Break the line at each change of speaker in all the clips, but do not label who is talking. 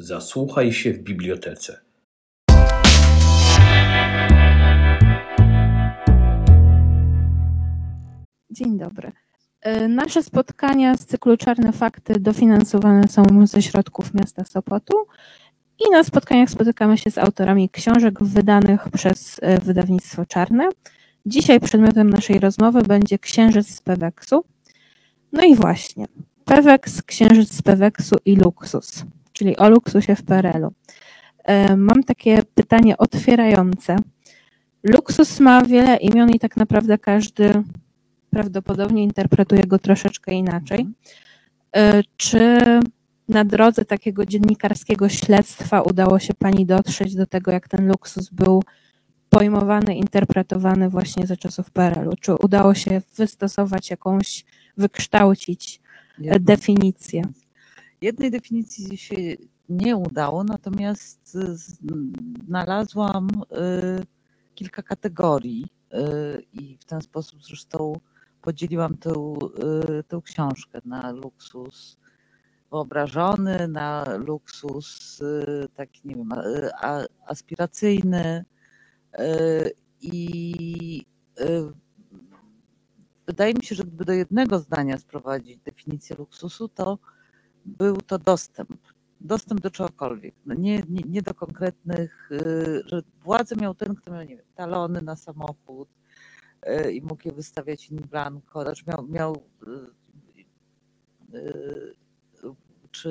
Zasłuchaj się w bibliotece.
Dzień dobry. E, Nasze spotkania z cyklu Czarne Fakty dofinansowane są ze środków miasta Sopotu i na spotkaniach spotykamy się z autorami książek wydanych przez e, wydawnictwo Czarne. Dzisiaj przedmiotem naszej rozmowy będzie Księżyc z Peweksu. No i właśnie, Peweks, Księżyc z Peweksu i Luksus, czyli o luksusie w PRL-u. E, Mam takie pytanie otwierające. Luksus ma wiele imion i tak naprawdę każdy prawdopodobnie interpretuje go troszeczkę inaczej. E, Czy na drodze takiego dziennikarskiego śledztwa udało się Pani dotrzeć do tego, jak ten luksus był pojmowany, interpretowany właśnie za czasów PRL-u? Czy udało się wystosować jakąś, wykształcić definicję?
Jednej definicji się nie udało, natomiast z- znalazłam y, kilka kategorii y, i w ten sposób zresztą podzieliłam tę, y, tę książkę na luksus wyobrażony, na luksus y, taki, nie wiem, aspiracyjny y, i y, wydaje mi się, że gdyby do jednego zdania sprowadzić definicję luksusu, to był to dostęp. Dostęp do czegokolwiek. No nie, nie, nie do konkretnych, y, że władzę miał ten, kto miał, nie wiem, talony na samochód y, i mógł je wystawiać in blanco, znaczy miał, miał y, czy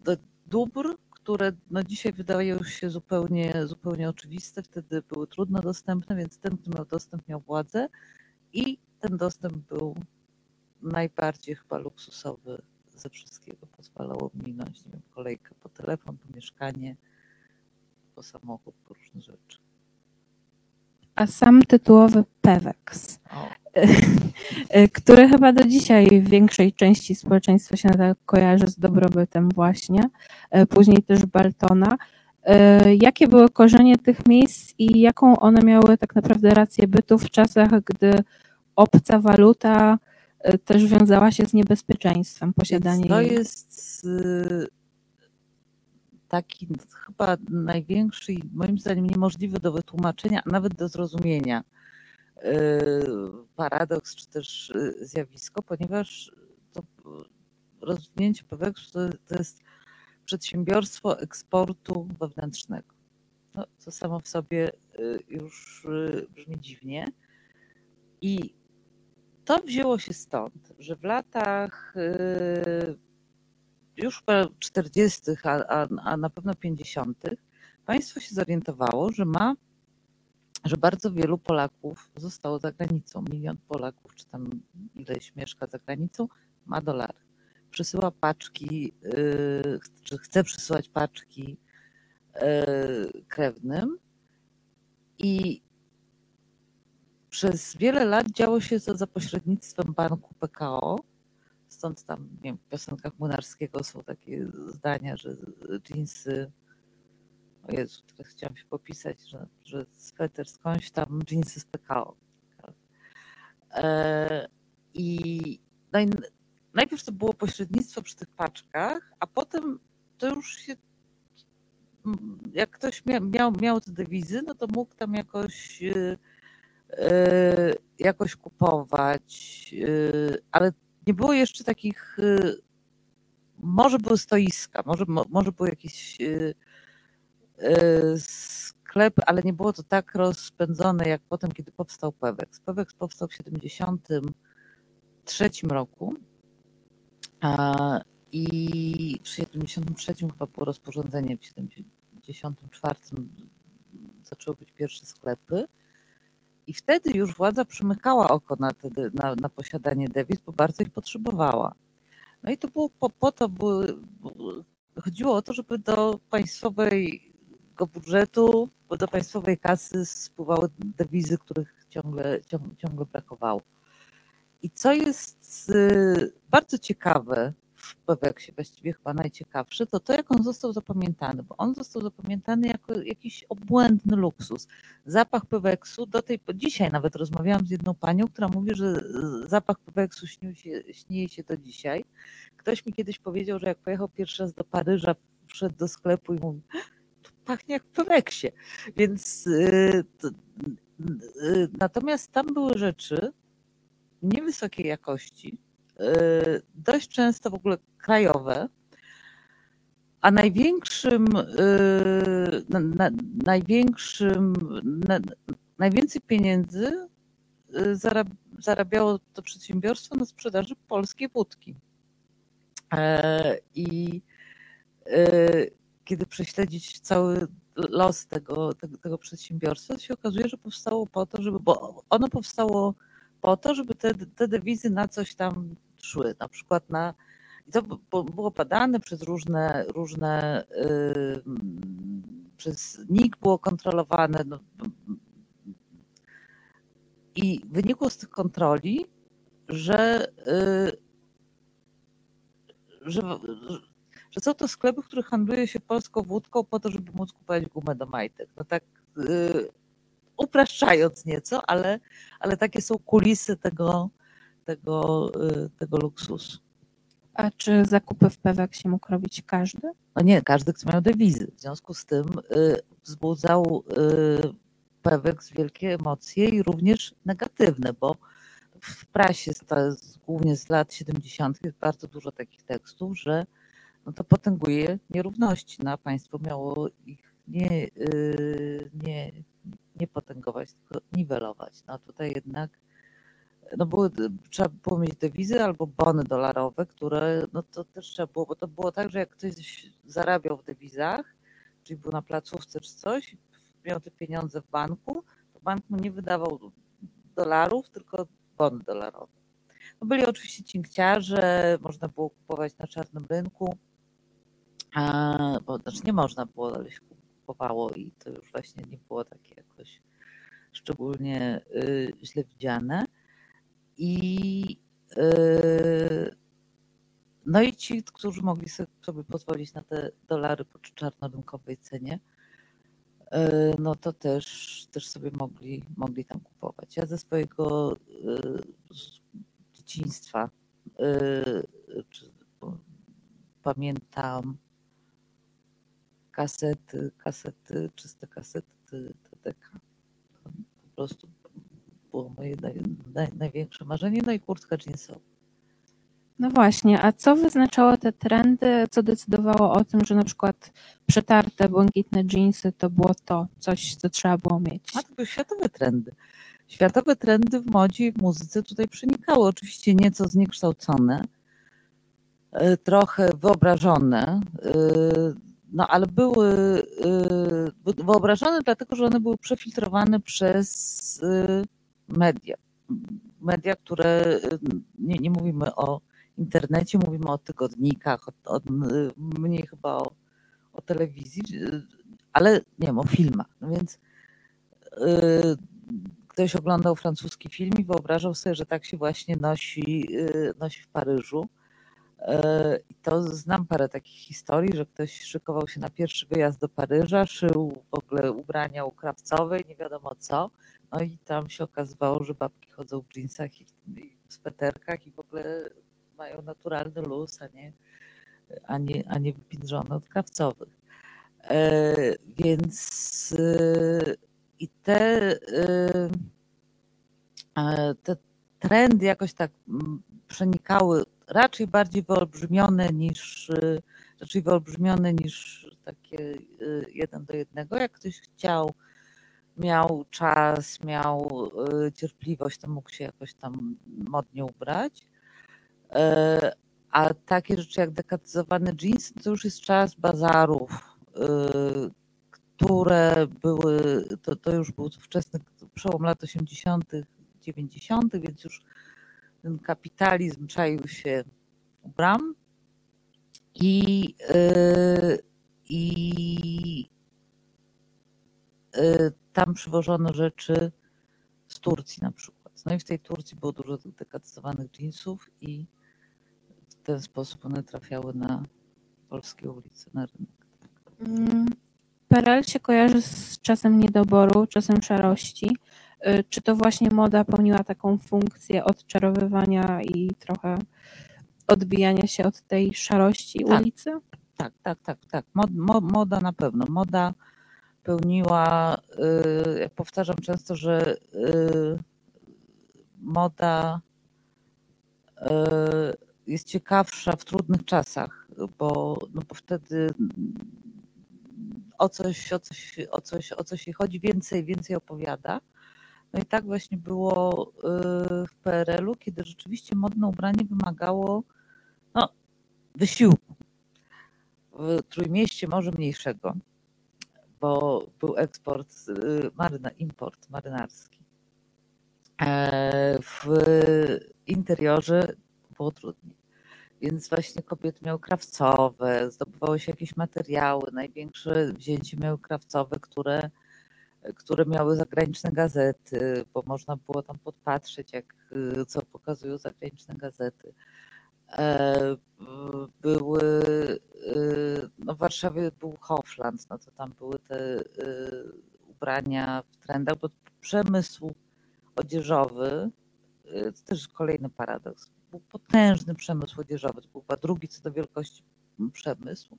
do dóbr, które no dzisiaj wydają się zupełnie, zupełnie oczywiste, wtedy były trudno dostępne, więc ten, kto miał dostęp, miał władzę i ten dostęp był najbardziej chyba luksusowy ze wszystkiego. Pozwalało minąć nie wiem, kolejkę po telefon, po mieszkanie, po samochód, po różne rzeczy.
A sam tytułowy Peweks, który chyba do dzisiaj w większej części społeczeństwa się nadal kojarzy z dobrobytem właśnie, e, później też Baltona. E, Jakie były korzenie tych miejsc i jaką one miały tak naprawdę rację bytu w czasach, gdy obca waluta też wiązała się z niebezpieczeństwem posiadania
to jest y, taki chyba największy i moim zdaniem niemożliwy do wytłumaczenia, a nawet do zrozumienia y, paradoks czy też zjawisko, ponieważ to rozwinięcie Peweksu to, to jest przedsiębiorstwo eksportu wewnętrznego. No, co samo w sobie już brzmi dziwnie. I to wzięło się stąd, że w latach y, już chyba 40., a, a, a na pewno 50., państwo się zorientowało, że ma, że bardzo wielu Polaków zostało za granicą. Milion Polaków, czy tam ileś mieszka za granicą, ma dolary. Przysyła paczki, y, czy chce przysyłać paczki y, krewnym i przez wiele lat działo się to za pośrednictwem banku PKO. Stąd tam nie wiem, w piosenkach Młynarskiego są takie zdania, że dżinsy. O Jezu, teraz chciałam się popisać, że, że sweter skądś tam, dżinsy z PKO. E, I naj- najpierw to było pośrednictwo przy tych paczkach, a potem to już się. Jak ktoś mia, miał, miał te dewizy, no to mógł tam jakoś. Y, jakoś kupować, y, ale nie było jeszcze takich, y, może były stoiska, może, mo- może były jakieś sklepy, ale nie było to tak rozpędzone jak potem, kiedy powstał Peweks. Peweks powstał w 73 roku i w 73 chyba było rozporządzenie, w 74 zaczęły być pierwsze sklepy. I wtedy już władza przymykała oko na, te, na, na posiadanie dewiz, bo bardzo ich potrzebowała. No i to było po, po to, były, chodziło o to, żeby do państwowego budżetu, do państwowej kasy spływały dewizy, których ciągle, ciągle, ciągle brakowało. I co jest y, bardzo ciekawe w Peweksie właściwie chyba najciekawszy, to to, jak on został zapamiętany, bo on został zapamiętany jako jakiś obłędny luksus. Zapach Peweksu do tej, dzisiaj nawet rozmawiałam z jedną panią, która mówi, że zapach Peweksu śnił się, śni jej się do dzisiaj. Ktoś mi kiedyś powiedział, że jak pojechał pierwszy raz do Paryża, wszedł do sklepu i mówi, tu pachnie jak Peweksie. Więc yy, to, yy, natomiast tam były rzeczy niewysokiej jakości, dość często w ogóle krajowe, a największym, y, na, na, największym, na, najwięcej pieniędzy y, zarabiało to przedsiębiorstwo na sprzedaży polskiej wódki. E, I kiedy prześledzić cały los tego, tego, tego przedsiębiorstwa, się okazuje, że powstało po to, żeby, bo ono powstało po to, żeby te, te dewizy na coś tam szły, na przykład na i to było badane przez różne, różne yy, przez NIK było kontrolowane. No, I wynikło z tych kontroli, że, yy, że, że są to sklepy, w których handluje się polską wódką po to, żeby móc kupować gumę do majtek. No tak yy, upraszczając nieco, ale, ale takie są kulisy tego, tego, y, tego luksusu.
A czy zakupy w Pewek się mógł robić każdy?
No nie, każdy, kto miał dewizy. W związku z tym y, wzbudzał y, Pewek z wielkie emocje i również negatywne, bo w prasie, głównie z lat 70., jest bardzo dużo takich tekstów, że no to potęguje nierówności. No, a państwo miało ich nie, nie, nie potęgować, tylko niwelować. No tutaj jednak no były, trzeba było mieć dewizy albo bony dolarowe, które no to też trzeba było, bo to było tak, że jak ktoś zarabiał w dewizach, czyli był na placówce czy coś, miał te pieniądze w banku, to bank mu nie wydawał dolarów, tylko bony dolarowe. No byli oczywiście cinkciarze, można było kupować na czarnym rynku, a, bo znaczy nie można było, ale się kupowało i to już właśnie nie było takie jakoś szczególnie y, źle widziane. I yy, no i ci, którzy mogli sobie pozwolić na te dolary po czarnorynkowej cenie, yy, no to też, też sobie mogli, mogli tam kupować. Ja ze swojego yy, dzieciństwa pamiętam kasety, kasety, czyste kasety TDK. Po prostu było moje naj, naj, największe marzenie, no i kurtka jeansowa.
No właśnie, a co wyznaczało te trendy, co decydowało o tym, że na przykład przetarte błękitne jeansy to było to, coś, co trzeba było mieć?
A to były światowe trendy. Światowe trendy w modzie i w muzyce tutaj przenikały. Oczywiście nieco zniekształcone, e, trochę wyobrażone, e, no ale były e, wyobrażone dlatego, że one były przefiltrowane przez media. Media, które y, nie, nie mówimy o internecie, mówimy o tygodnikach, o, o, mniej chyba o, o, telewizji, y, ale nie wiem, o filmach. No więc yy, ktoś oglądał francuski film i wyobrażał sobie, że tak się właśnie nosi, yy, nosi w Paryżu. To znam parę takich historii, że ktoś szykował się na pierwszy wyjazd do Paryża, szył w ogóle ubrania u krawcowej, nie wiadomo co. No i tam się okazywało, że babki chodzą w jeansach i w sweterkach i w ogóle mają naturalny luz, a nie, a nie, a nie wypindrzone od krawcowych. E, więc e, i te, e, te trendy jakoś tak przenikały raczej bardziej wyolbrzymione niż raczej wyolbrzymione niż takie jeden do jednego. Jak ktoś chciał miał czas, miał y, cierpliwość, to mógł się jakoś tam modnie ubrać. E, a takie rzeczy jak dekatyzowane jeans, to już jest czas bazarów, y, które były, to, to już był wczesny przełom lat 80., 90., więc już ten kapitalizm czaił się u bram. I, y, i tam przywożono rzeczy z Turcji na przykład. No i w tej Turcji było dużo dekatyzowanych jeansów i ten sposób one trafiały na polskie ulice, na rynek.
Mm, PRL się kojarzy z czasem niedoboru, czasem szarości. Y, Czy to właśnie moda pełniła taką funkcję odczarowywania i trochę odbijania się od tej szarości
Tak.
ulicy?
Tak, tak, tak, tak. Mod, mo, moda na pewno. Moda pełniła, y, jak powtarzam często, że y, moda jest ciekawsza w trudnych czasach, bo, no bo wtedy o coś, o coś, o coś, o coś jej chodzi więcej, więcej opowiada. No i tak właśnie było y, w PRL-u, kiedy rzeczywiście modne ubranie wymagało no, wysiłku. W Trójmieście może mniejszego, bo był eksport, y, maryna, import marynarski. E, W interiorze było trudniej. Więc właśnie kobiety miały krawcowe, zdobywały się jakieś materiały. Największe wzięcie miały krawcowe, które, które miały zagraniczne gazety, bo można było tam podpatrzeć, jak, y, co pokazują zagraniczne gazety. E, Były, y, no w Warszawie był Hofland, no to tam były te y, ubrania w trendach, bo przemysł odzieżowy, to też kolejny paradoks, był potężny przemysł odzieżowy, to był chyba drugi co do wielkości przemysł,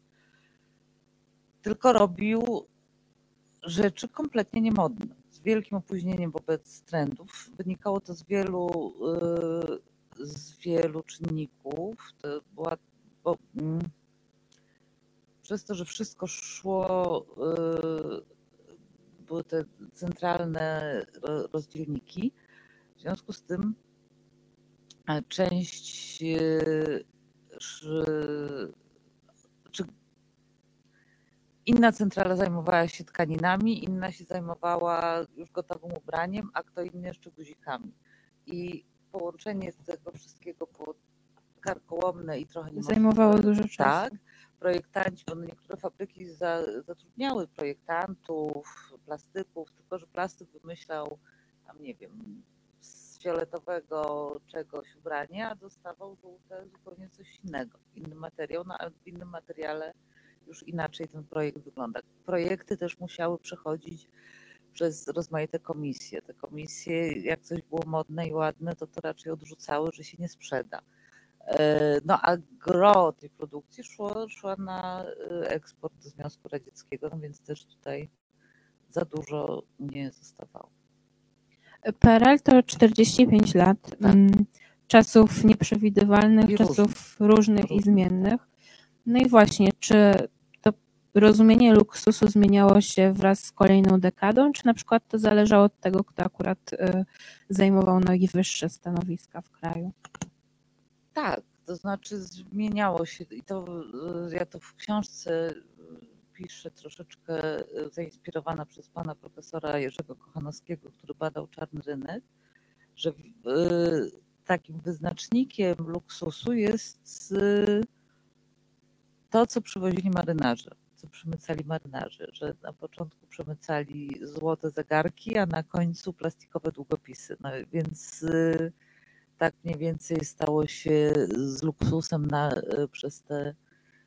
tylko robił rzeczy kompletnie niemodne, z wielkim opóźnieniem wobec trendów. Wynikało to z wielu, y, z wielu czynników. To była, bo, mm, przez to, że wszystko szło, y, były te centralne ro- rozdzielniki, w związku z tym e, część y, inna centrala zajmowała się tkaninami, inna się zajmowała już gotowym ubraniem, a kto inny jeszcze guzikami. I połączenie tego wszystkiego było karkołomne i trochę niemożliwe.
Zajmowało dużo czasu.
Tak. Projektanci, bo niektóre fabryki za, zatrudniały projektantów, plastyków, tylko że plastyk wymyślał tam, nie wiem, z fioletowego czegoś ubranie, a dostawał żółte zupełnie coś innego, inny materiał, no, a w innym materiale już inaczej ten projekt wygląda. Projekty też musiały przechodzić przez rozmaite komisje. Te komisje, jak coś było modne i ładne, to to raczej odrzucały, że się nie sprzeda. E, No a gro tej produkcji szło, szła na e, eksport do Związku Radzieckiego, no więc też tutaj za dużo nie zostawało.
PRL to 45 lat
Tak.
mm, czasów nieprzewidywalnych,
I
czasów różnych i
Różnych.
zmiennych. No i właśnie, czy rozumienie luksusu zmieniało się wraz z kolejną dekadą, czy na przykład to zależało od tego, kto akurat y, zajmował najwyższe stanowiska w kraju?
Tak, to znaczy zmieniało się i to y, ja to w książce y, piszę troszeczkę zainspirowana przez pana profesora Jerzego Kochanowskiego, który badał czarny rynek, że takim wyznacznikiem luksusu jest to, co przywozili marynarze, co przemycali marynarze, że na początku przemycali złote zegarki, a na końcu plastikowe długopisy. No więc y, tak mniej więcej stało się z luksusem na, y, przez te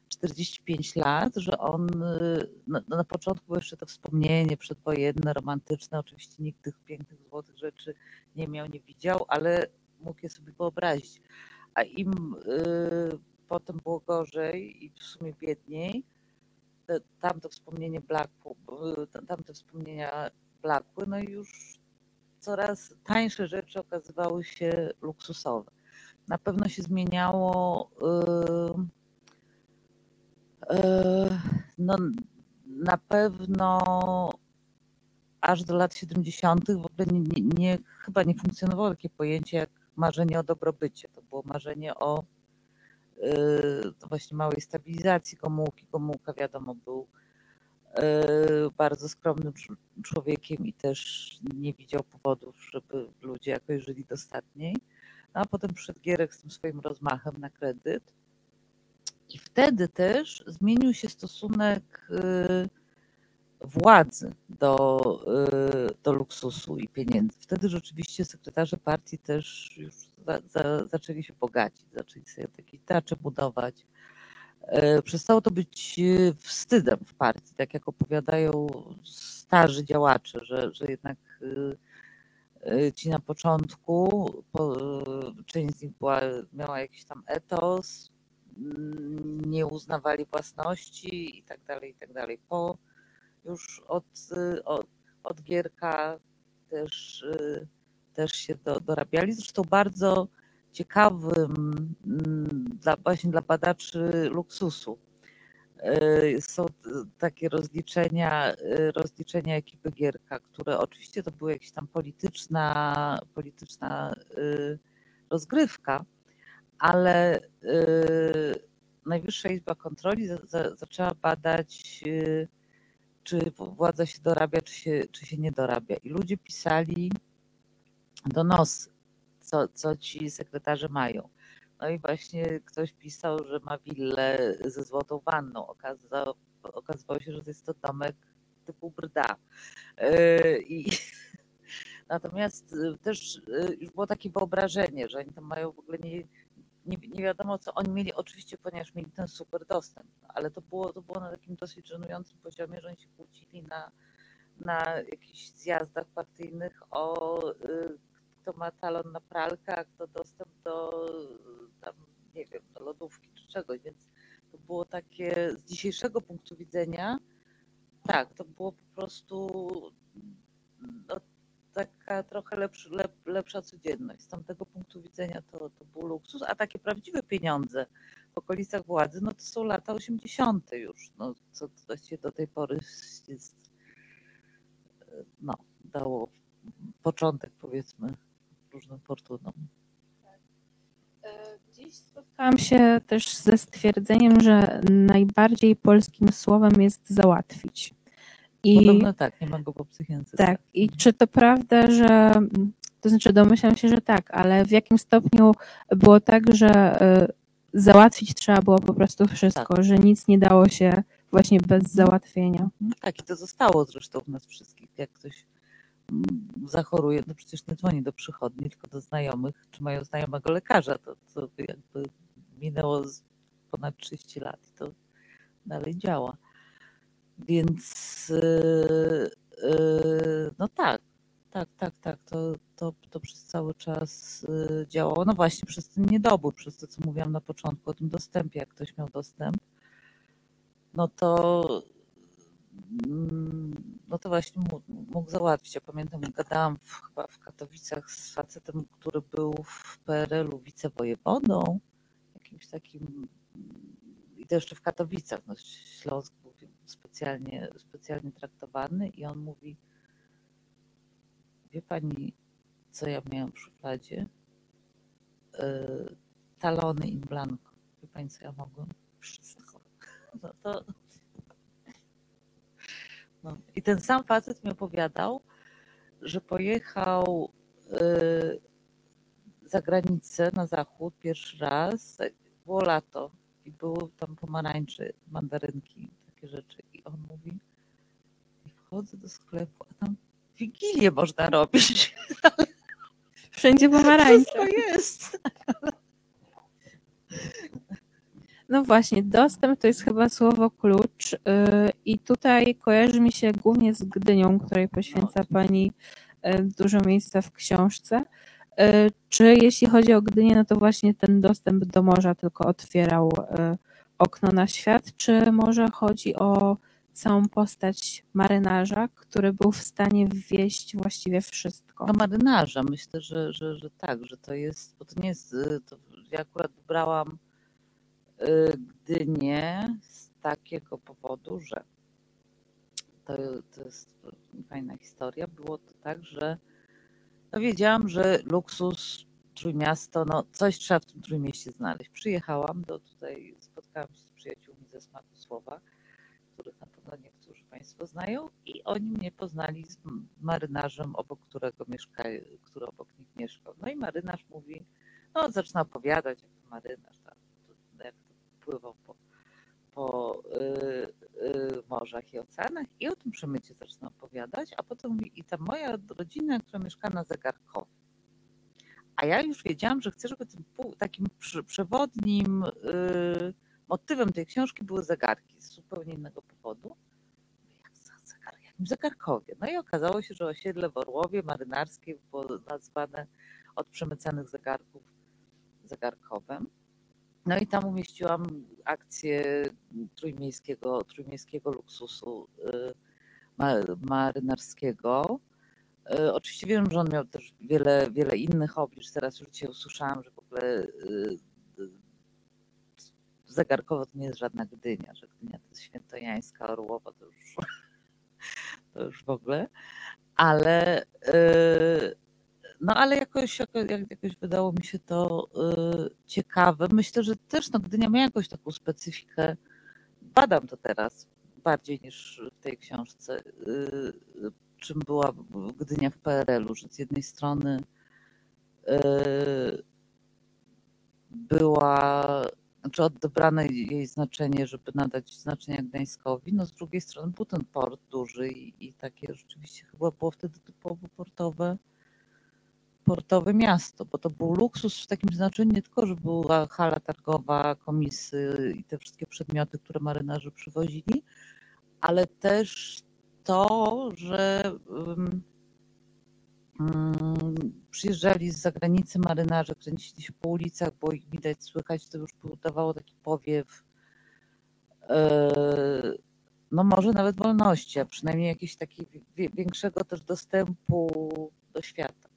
45 lat, że on y, na, na początku było jeszcze to wspomnienie przedwojenne, romantyczne. Oczywiście nikt tych pięknych złotych rzeczy nie miał, nie widział, ale mógł je sobie wyobrazić. A im y, potem było gorzej i w sumie biedniej, te, tamto wspomnienie blakło, tam- tamte wspomnienia blakły, no i już coraz tańsze rzeczy okazywały się luksusowe. Na pewno się zmieniało. y, y, No, na pewno aż do lat 70. w ogóle nie, nie, chyba nie funkcjonowało takie pojęcie jak marzenie o dobrobycie. To było marzenie o właśnie małej stabilizacji Gomułki. Gomułka wiadomo był y, bardzo skromnym cz- człowiekiem i też nie widział powodów, żeby ludzie jakoś żyli dostatniej. No, a potem przyszedł Gierek z tym swoim rozmachem na kredyt. I wtedy też zmienił się stosunek y, władzy do, y, do luksusu i pieniędzy. Wtedy rzeczywiście sekretarze partii też już za, za, zaczęli się bogacić, zaczęli sobie takie teatrze budować. E, przestało to być e, wstydem w partii, tak jak opowiadają starzy działacze, że, że jednak ci na początku, część z nich była, miała jakiś tam etos, mm, nie uznawali własności i tak dalej, i tak dalej. Po już od, od, od Gierka też, też się do, dorabiali. Zresztą bardzo ciekawym mm, dla, właśnie dla badaczy luksusu e, są takie rozliczenia, rozliczenia ekipy Gierka, które oczywiście to była jakaś tam polityczna, polityczna rozgrywka, ale Najwyższa Izba Kontroli za, za, zaczęła badać, czy władza się dorabia, czy się, czy się nie dorabia. I ludzie pisali donosy, co, co ci sekretarze mają. No i właśnie ktoś pisał, że ma willę ze złotą wanną. Okazało, okazywało się, że to jest to domek typu brda. Yy, I natomiast y, też y, już było takie wyobrażenie, że oni tam mają w ogóle nie, nie, nie wiadomo co oni mieli, oczywiście ponieważ mieli ten super dostęp, ale to było, to było na takim dosyć żenującym poziomie, że oni się kłócili na, na jakichś zjazdach partyjnych o y, kto ma talon na pralkę, a kto dostęp do tam, nie wiem, do lodówki czy czegoś, więc to było takie z dzisiejszego punktu widzenia, tak, to było po prostu no, taka trochę lepszy, lep, lepsza codzienność. Z tamtego punktu widzenia to, to był luksus, a takie prawdziwe pieniądze w okolicach władzy, no to są lata 80. już, no, co właściwie do tej pory jest, no, dało początek powiedzmy różnym fortunom.
Dziś spotkałam się też ze stwierdzeniem, że najbardziej polskim słowem jest załatwić.
I, Podobno tak, nie ma go po psychience.
Tak, i czy to prawda, że to znaczy domyślam się, że tak, ale w jakim stopniu było tak, że y, załatwić trzeba było po prostu wszystko, tak. że nic nie dało się właśnie bez załatwienia.
Mhm. Tak, i to zostało zresztą w nas wszystkich. Jak ktoś mm, zachoruje, to przecież nie dzwoni do przychodni, tylko do znajomych, czy mają znajomego lekarza. To, to jakby minęło ponad 30 lat i to dalej działa. Więc yy, yy, no tak, tak, tak, tak, to, to, to przez cały czas yy, działało. No właśnie przez ten niedobór, przez to, co mówiłam na początku o tym dostępie. Jak ktoś miał dostęp, no to mm, no to właśnie mógł załatwić. Ja pamiętam, gadałam w, chyba w Katowicach z facetem, który był w PRL-u wicewojewodą, jakimś takim i to jeszcze w Katowicach, no Śląsk był specjalnie, specjalnie traktowany i on mówi, wie pani, co ja miałem w szufladzie? Yy, talony in blanco. Wie pani, co ja mogłem? Wszystko. No to... No. I ten sam facet mi opowiadał, że pojechał yy, za granicę na zachód pierwszy raz, było lato i były tam pomarańcze, mandarynki, takie rzeczy. I on mówi, i wchodzę do sklepu, a tam wigilię można robić.
Wszędzie pomarańcze.
To jest.
No właśnie, dostęp to jest chyba słowo klucz y, i tutaj kojarzy mi się głównie z Gdynią, której poświęca no. Pani y, dużo miejsca w książce. Y, czy jeśli chodzi o Gdynię, no to właśnie ten dostęp do morza tylko otwierał okno na świat, czy może chodzi o całą postać marynarza, który był w stanie wwieść właściwie wszystko?
No marynarza, myślę, że, że, że tak, że to jest, bo to nie jest, to ja akurat wybrałam Gdynię z takiego powodu, że to, to jest fajna historia. Było to tak, że no wiedziałam, że luksus, Trójmiasto, no coś trzeba w tym Trójmieście znaleźć. Przyjechałam do tutaj, spotkałam się z przyjaciółmi ze Smaku Słowa, których na pewno niektórzy Państwo znają i oni mnie poznali z marynarzem, obok którego mieszka, który obok nich mieszkał. No i marynarz mówi, no zaczyna opowiadać, jak to marynarz, tam, jak to pływał po, po y, y, morzach i oceanach i o tym przemycie zaczyna opowiadać, a potem mówi, i ta moja rodzina, która mieszka na Zegarkowie, A ja już wiedziałam, że chcę, żeby tym takim przewodnim y, motywem tej książki były zegarki z zupełnie innego powodu. Jak za zegar, jakim zegarkowie? No i okazało się, że osiedle w Orłowie marynarskie było nazwane od przemycanych zegarków zegarkowem. No i tam umieściłam akcję trójmiejskiego, trójmiejskiego luksusu y, ma- marynarskiego. Y, Oczywiście wiem, że on miał też wiele, wiele innych oblicz. Teraz już dzisiaj usłyszałam, że w ogóle y, zegarkowo to nie jest żadna Gdynia, że Gdynia to jest świętojańska, Orłowa to już, to już w ogóle. Ale y, no ale jakoś, jako- jak- jakoś wydało mi się to ciekawe. Myślę, że też no, Gdynia miała jakąś taką specyfikę. Badam to teraz bardziej niż w tej książce. Czym była Gdynia w PRL-u, że z jednej strony y, była, znaczy odebrane jej znaczenie, żeby nadać znaczenie Gdańskowi, no z drugiej strony był ten port duży i, i takie rzeczywiście chyba było wtedy typowo portowe, portowe miasto, bo to był luksus w takim znaczeniu nie tylko, że była hala targowa, komisy i te wszystkie przedmioty, które marynarze przywozili, ale też to, że przyjeżdżali z zagranicy marynarze, kręcili się po ulicach, było ich widać, słychać, to już dawało taki powiew, e, no może nawet wolności, a przynajmniej jakiegoś takiego większego też dostępu do świata,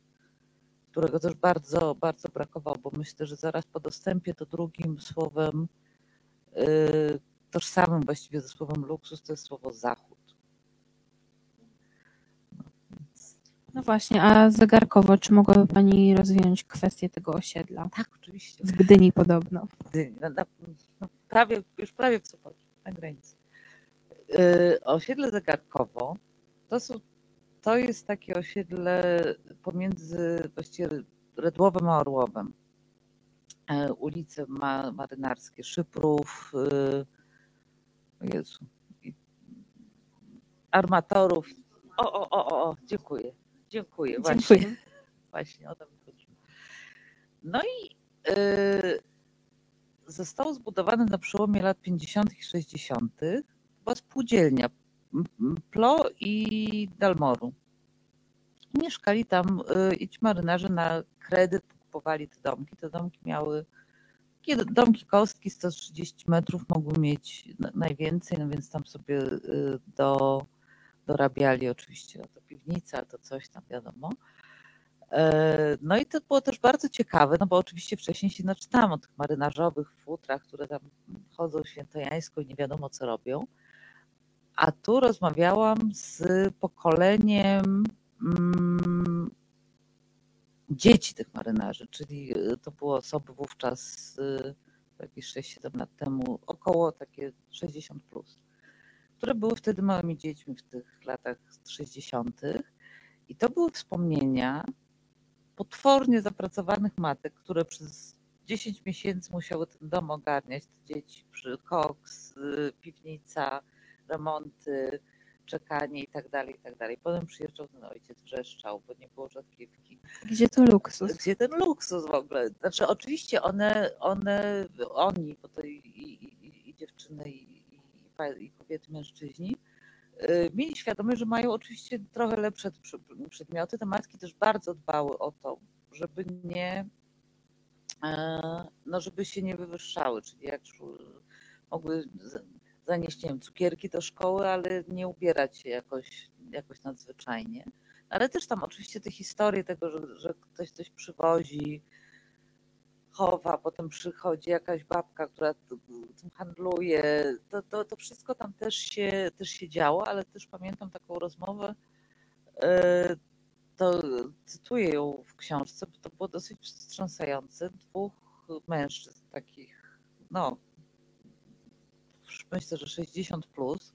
którego też bardzo, bardzo brakowało, bo myślę, że zaraz po dostępie to drugim słowem e, tożsamym właściwie ze słowem luksus to jest słowo zachód. No, więc
No właśnie, a zegarkowo, czy mogłaby Pani rozwinąć kwestię tego osiedla?
tak, oczywiście.
W Gdyni podobno.
Gdyni, na, no prawie, już prawie w Sopocie, na granicy. Yy, osiedle Zegarkowo to, są, to jest takie osiedle pomiędzy właściwie Redłowem a Orłowem. E, ulice ma, marynarskie, Szyprów, yy, Jezu, armatorów. O, o, o, o, o, dziękuję, dziękuję. Właśnie,
Dziękuję.
właśnie o to mi chodziło. No i yy, zostało zbudowane na przełomie lat 50. i 60. była spółdzielnia Plo i Dalmoru. Mieszkali tam y, i ci marynarze na kredyt kupowali te domki. Te domki miały takie domki kostki 130 metrów mogły mieć na- najwięcej, no więc tam sobie y, do, dorabiali oczywiście, a to piwnica, to coś tam wiadomo. E, No i to było też bardzo ciekawe, no bo oczywiście wcześniej się naczytałam o tych marynarzowych futrach, które tam chodzą świętojańsko i nie wiadomo co robią. A tu rozmawiałam z pokoleniem mm, dzieci tych marynarzy, czyli y, to były osoby wówczas y, jakieś 6-7 lat temu, około takie 60 plus, które były wtedy małymi dziećmi w tych latach 60. I to były wspomnienia potwornie zapracowanych matek, które przez 10 miesięcy musiały ten dom ogarniać, te dzieci przy koks, y, piwnica, remonty, czekanie i tak dalej, i tak dalej. Potem przyjeżdżał ten ojciec, wrzeszczał, bo nie było rzadkiewki.
Gdzie to luksus?
Gdzie ten luksus w ogóle? Znaczy oczywiście one, one oni, bo to i, i, i, i dziewczyny, i, i, kobiety, mężczyźni, y, mieli świadomość, że mają oczywiście trochę lepsze przedmioty. Te matki też bardzo dbały o to, żeby nie, e, no żeby się nie wywyższały, czyli jak szły- mogły zanieść, nie wiem, cukierki do szkoły, ale nie ubierać się jakoś, jakoś nadzwyczajnie. Ale też tam oczywiście te historie tego, że, że ktoś coś przywozi, chowa, potem przychodzi jakaś babka, która tym handluje. To, to, to wszystko tam też się, też się działo, ale też pamiętam taką rozmowę, e, to cytuję ją w książce, bo to było dosyć wstrząsające. Dwóch mężczyzn takich, no, myślę, że 60 plus,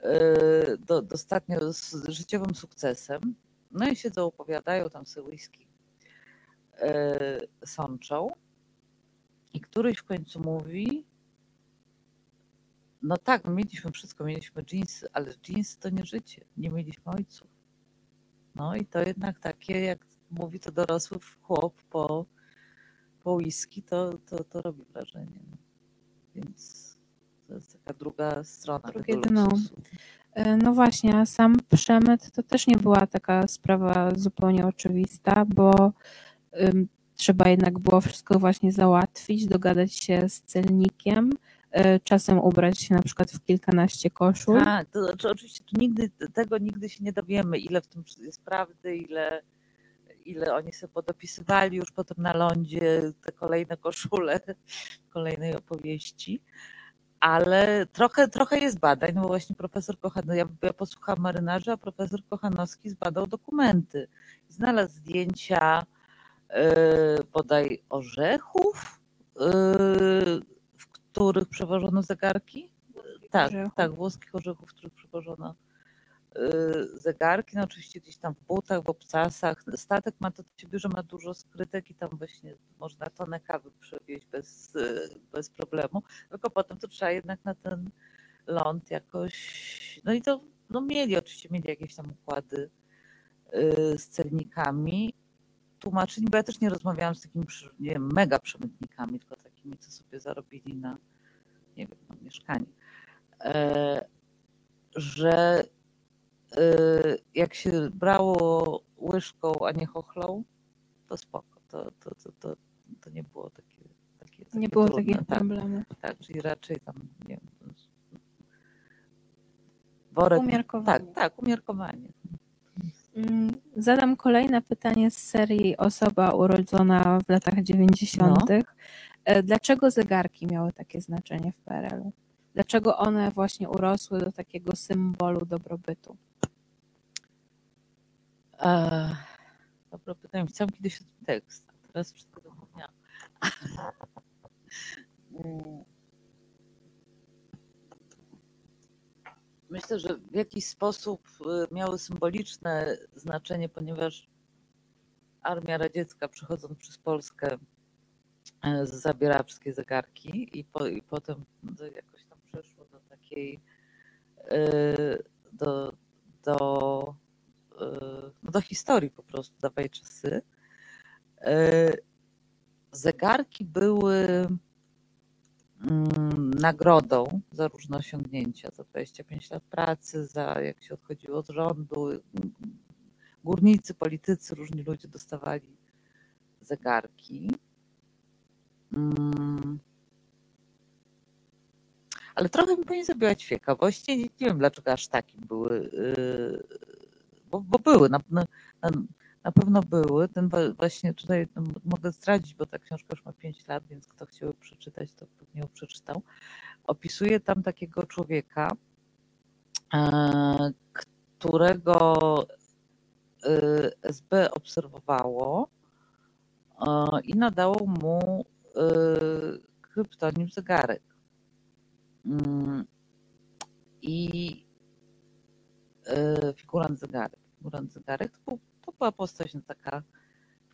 e, do, dostatnio z życiowym sukcesem. No i siedzą, opowiadają tam sobie whisky sączą. I któryś w końcu mówi, no tak, my mieliśmy wszystko, mieliśmy jeansy, ale jeansy to nie życie, nie mieliśmy ojców. No i to jednak takie, jak mówi to dorosły chłop po, po whisky, to, to, to robi wrażenie. Więc to jest taka druga strona
Drugie dno. E, No właśnie, a sam przemyt to też nie była taka sprawa zupełnie oczywista, bo trzeba jednak było wszystko właśnie załatwić, dogadać się z celnikiem, e, czasem ubrać się na przykład w kilkanaście koszul.
Tak, to znaczy oczywiście tu nigdy, tego nigdy się nie dowiemy, ile w tym jest prawdy, ile, ile oni sobie podopisywali już potem na lądzie te kolejne koszule kolejnej opowieści. Ale trochę, trochę jest badań, no bo właśnie profesor Kochanowski, ja, ja posłuchałam marynarza, a profesor Kochanowski zbadał dokumenty. Znalazł zdjęcia bodaj orzechów, yy, w których przewożono zegarki. Tak,
Orzechów.
tak, włoskich orzechów, w których przewożono y, zegarki, no oczywiście gdzieś tam w butach, w obcasach. Statek ma to do siebie, że ma dużo skrytek i tam właśnie można tonę kawy przewieźć bez, y, bez problemu, tylko potem to trzeba jednak na ten ląd jakoś, no i to no mieli, oczywiście mieli jakieś tam układy y, z celnikami, tłumaczyli, bo ja też nie rozmawiałam z takimi, nie wiem, mega przemytnikami, tylko takimi, co sobie zarobili na, nie wiem, na mieszkanie. E, że y, jak się brało łyżką, a nie chochlą, to spoko. To, to, to, to, to nie było takie, takie,
Nie
takie
było
trudne.
takich
tak, tak, czyli raczej tam, nie wiem, worek.
Umiarkowanie.
Tak, tak, umiarkowanie.
Mm, Zadam kolejne pytanie z serii Osoba urodzona w latach 90.
No.
E, Dlaczego zegarki miały takie znaczenie w PRL-u? Dlaczego one właśnie urosły do takiego symbolu dobrobytu?
Eee, Dobra pytanie. Chciałam kiedyś o tym tekst, a teraz wszystko zapomniałam. Myślę, że w jakiś sposób y, miały symboliczne znaczenie, ponieważ armia radziecka przechodząc przez Polskę e, zabierała wszystkie zegarki i, po, i potem jakoś tam przeszło do takiej y, do, do y, no do historii po prostu, dawaj czasy. Y, Zegarki były nagrodą za różne osiągnięcia, za 25 lat pracy, za jak się odchodziło od rządu. Górnicy, politycy, różni ludzie dostawali zegarki. Mm. Ale trochę mi pani zabiła ciekawości. Nie, nie wiem, dlaczego aż takie były. yy, Bo, bo były, na, na, na, pewno były. Ten właśnie tutaj no, mogę zdradzić, bo ta książka już ma 5 lat, więc kto chciał przeczytać, to pewnie ją przeczytał. Opisuje tam takiego człowieka, e, którego y, SB obserwowało e, i nadało mu kryptonim zegarek. Mm, I figurant zegarek. Figurant zegarek to, był, to była postać no, taka,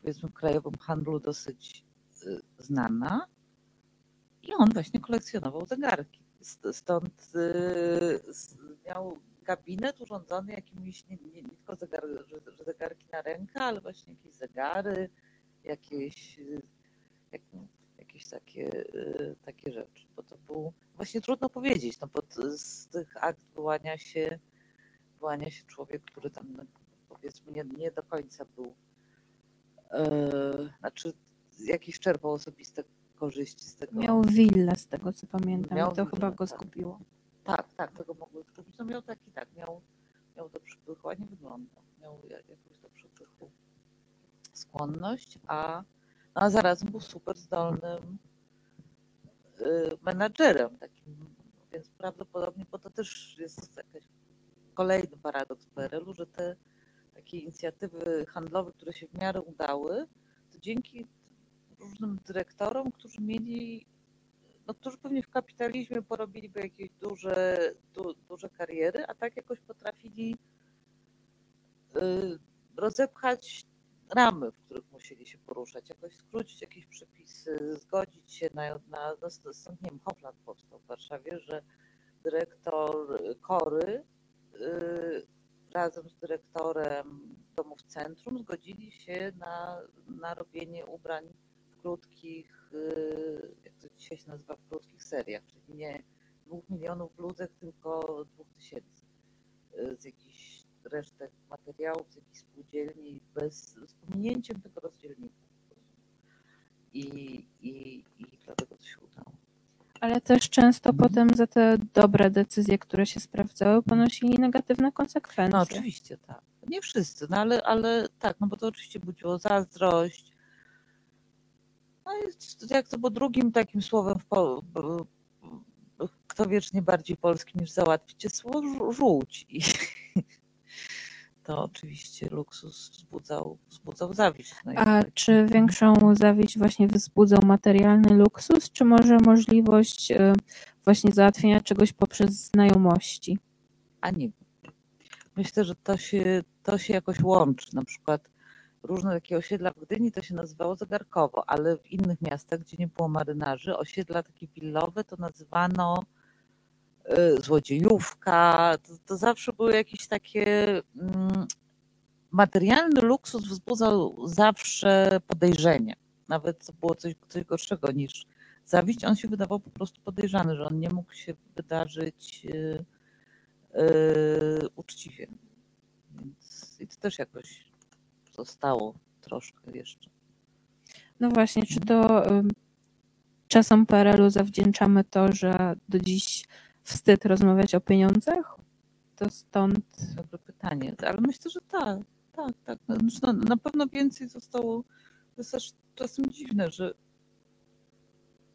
powiedzmy, w krajowym handlu dosyć y, znana. I on właśnie kolekcjonował zegarki. St- Stąd y, s- miał gabinet urządzony jakimiś, nie, nie, nie tylko zegar, zegarki na rękę, ale właśnie jakieś zegary, jakieś, y, jak, jakieś takie, y, takie rzeczy. Bo to był właśnie trudno powiedzieć, no bo z tych akt wyłania się, wyłania się człowiek, który tam no, powiedzmy nie, nie do końca był, e, znaczy jakiś czerpał osobiste korzyści z tego.
Miał willę z tego co pamiętam.
Miał
to
willę,
chyba go
tak.
zgubiło.
Tak, tak, tego mogły zrobić. No miał taki, tak, miał, miał do przypychu, a nie wyglądał. Miał ja- jakąś do przypychu skłonność, a, no, a zarazem był super zdolnym y, menadżerem takim, więc prawdopodobnie, bo to też jest jakiś kolejny paradoks PRL-u, że te takie inicjatywy handlowe, które się w miarę udały, to dzięki różnym dyrektorom, którzy mieli no, którzy pewnie w kapitalizmie porobiliby jakieś duże, du, duże kariery, a tak jakoś potrafili y, rozepchać ramy, w których musieli się poruszać, jakoś skrócić jakieś przepisy, zgodzić się na, na no, st- stąd nie wiem, Hofland powstał w Warszawie, że dyrektor Kory razem z dyrektorem domu w centrum zgodzili się na, na robienie ubrań w krótkich, y, jak to dzisiaj się nazywa, w krótkich seriach, czyli nie dwóch milionów bluzek, tylko dwóch tysięcy y, z jakichś resztek materiałów, z jakichś spółdzielni, bez, z pominięciem tego rozdzielnika. I, i, I dlatego to się udało.
Ale też często potem za te dobre decyzje, które się sprawdzały, ponosili negatywne konsekwencje.
No oczywiście tak. Nie wszyscy, no ale, ale tak, no bo to oczywiście budziło zazdrość. No i jak to było drugim takim słowem, w po, kto wiecznie bardziej polski niż załatwić, słowo żółć. I to oczywiście luksus wzbudzał, wzbudzał zawiść. No
A
tak.
czy większą zawiść właśnie wzbudzał materialny luksus, czy może możliwość y, właśnie załatwienia czegoś poprzez znajomości?
A nie. Myślę, że to się, to się jakoś łączy. Na przykład różne takie osiedla w Gdyni to się nazywało zegarkowo, ale w innych miastach, gdzie nie było marynarzy, osiedla takie willowe to nazywano złodziejówka. To, to zawsze były jakieś takie. Mm, materialny luksus wzbudzał zawsze podejrzenie. Nawet to było coś, coś gorszego niż zawiść. On się wydawał po prostu podejrzany, że on nie mógł się wydarzyć. y, yy, uczciwie. Więc i to też jakoś zostało troszkę jeszcze.
No właśnie, czy to y, czasom PRL-u zawdzięczamy to, że do dziś wstyd rozmawiać o pieniądzach? To stąd
Dobre pytanie, ale myślę, że tak, tak, tak. No, znaczy, no, na pewno więcej zostało. To jest aż czasem dziwne, że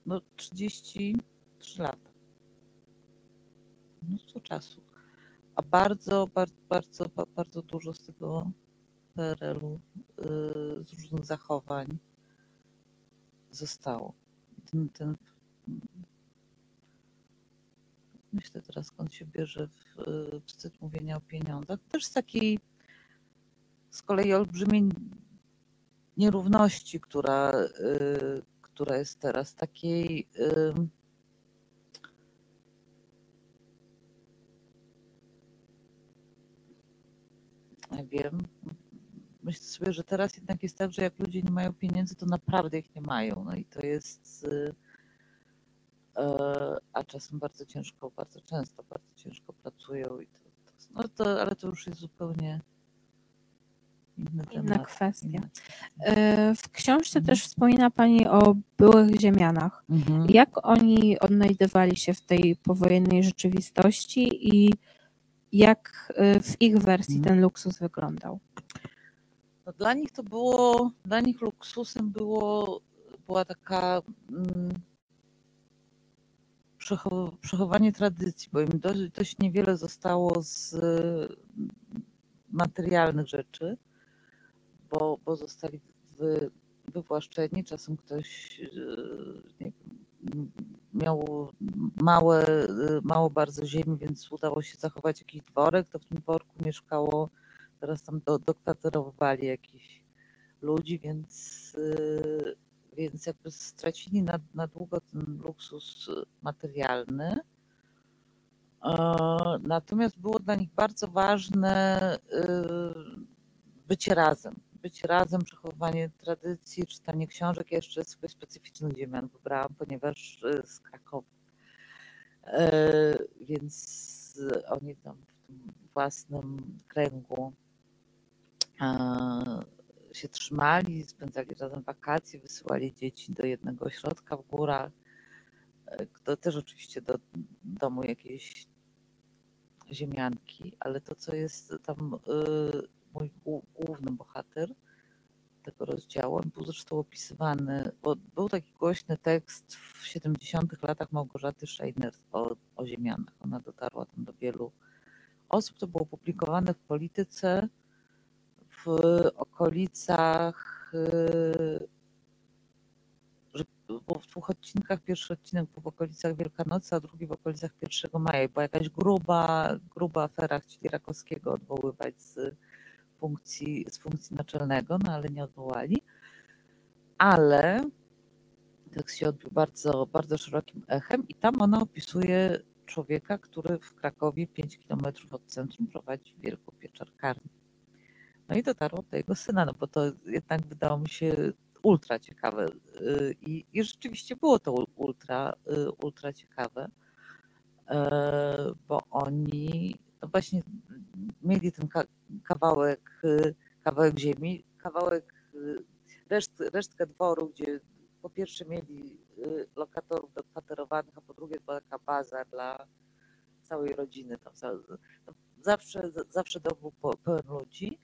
no 33 lata. Mnóstwo czasu. A bardzo, bardzo, bardzo, ba- bardzo dużo z tego PRL-u, yy, z różnych zachowań zostało. Ten, ten, myślę teraz, skąd się bierze wstyd mówienia o pieniądzach. Też z takiej z kolei olbrzymiej nierówności, która, yy, która jest teraz, takiej nie wiem. Myślę sobie, że teraz jednak jest tak, że jak ludzie nie mają pieniędzy, to naprawdę ich nie mają. No i to jest. E, A czasem bardzo ciężko, bardzo często bardzo ciężko pracują. I to, to, no to, ale to już jest zupełnie inny
inna
temat.
kwestia.
inna-
Y, W książce
Mhm.
też wspomina Pani o byłych ziemianach.
Mhm.
Jak oni odnajdywali się w tej powojennej rzeczywistości i jak y, w ich wersji
Mhm.
ten luksus wyglądał?
No dla nich to było, dla nich luksusem było, była taka mm, przechowanie tradycji, bo im dość, dość niewiele zostało z materialnych rzeczy, bo, bo zostali wy, wywłaszczeni. Czasem ktoś y, nie miał małe, y, mało bardzo ziemi, więc udało się zachować jakiś dworek, to w tym dworku mieszkało teraz tam do, dokwaterowali jakichś ludzi, więc, y, więc jakby stracili na, na długo ten luksus materialny. E, Natomiast było dla nich bardzo ważne y, bycie razem. Bycie razem, przechowywanie tradycji, czytanie książek. Ja jeszcze sobie specyficznych ziemian wybrałam, ponieważ y, z Krakowa. E, Więc oni tam w tym własnym kręgu e, się trzymali, spędzali razem wakacje, wysyłali dzieci do jednego ośrodka w górach, to też oczywiście do domu jakiejś ziemianki, ale to, co jest tam y, mój głó- główny bohater tego rozdziału, on był zresztą opisywany, bo był taki głośny tekst w 70 latach Małgorzaty Scheiner o, o ziemianach. Ona dotarła tam do wielu osób. To było opublikowane w polityce w okolicach, y, że było w dwóch odcinkach. Pierwszy odcinek był w okolicach Wielkanocy, a drugi w okolicach 1 maja. Była jakaś gruba, gruba afera, chcieli Rakowskiego odwoływać z funkcji, z funkcji naczelnego, no ale nie odwołali. Ale tekst się odbił bardzo, bardzo szerokim echem i tam ona opisuje człowieka, który w Krakowie 5 kilometrów od centrum prowadzi wielką pieczarkarnię. No i dotarło do jego syna, no bo to jednak wydało mi się ultra ciekawe. Y, I, i rzeczywiście było to ul- ultra, y, ultra ciekawe, e, bo oni no właśnie mieli ten ka- kawałek, y, kawałek ziemi, kawałek, reszt, resztkę dworu, gdzie po pierwsze mieli lokatorów dokwaterowanych, a po drugie była taka baza dla całej rodziny. Tam no zawsze, zawsze dom był pełen ludzi.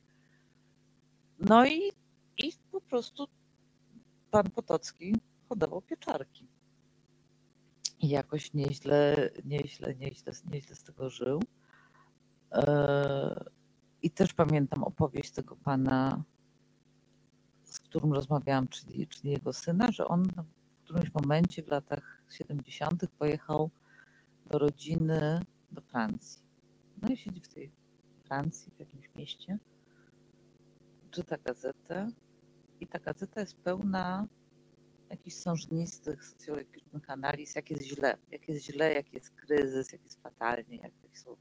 No i, i po prostu pan Potocki hodował pieczarki. I jakoś nieźle, nieźle, nieźle, nieźle z tego żył. E, I też pamiętam opowieść tego pana, z którym rozmawiałam, czyli, czyli jego syna, że on w którymś momencie w latach 70. pojechał do rodziny do Francji. No i siedzi w tej Francji, w jakimś mieście, czyta gazetę i ta gazeta jest pełna jakichś sążnistych, socjologicznych analiz, jak jest źle, jak jest źle, jak jest kryzys, jak jest fatalnie, jak są...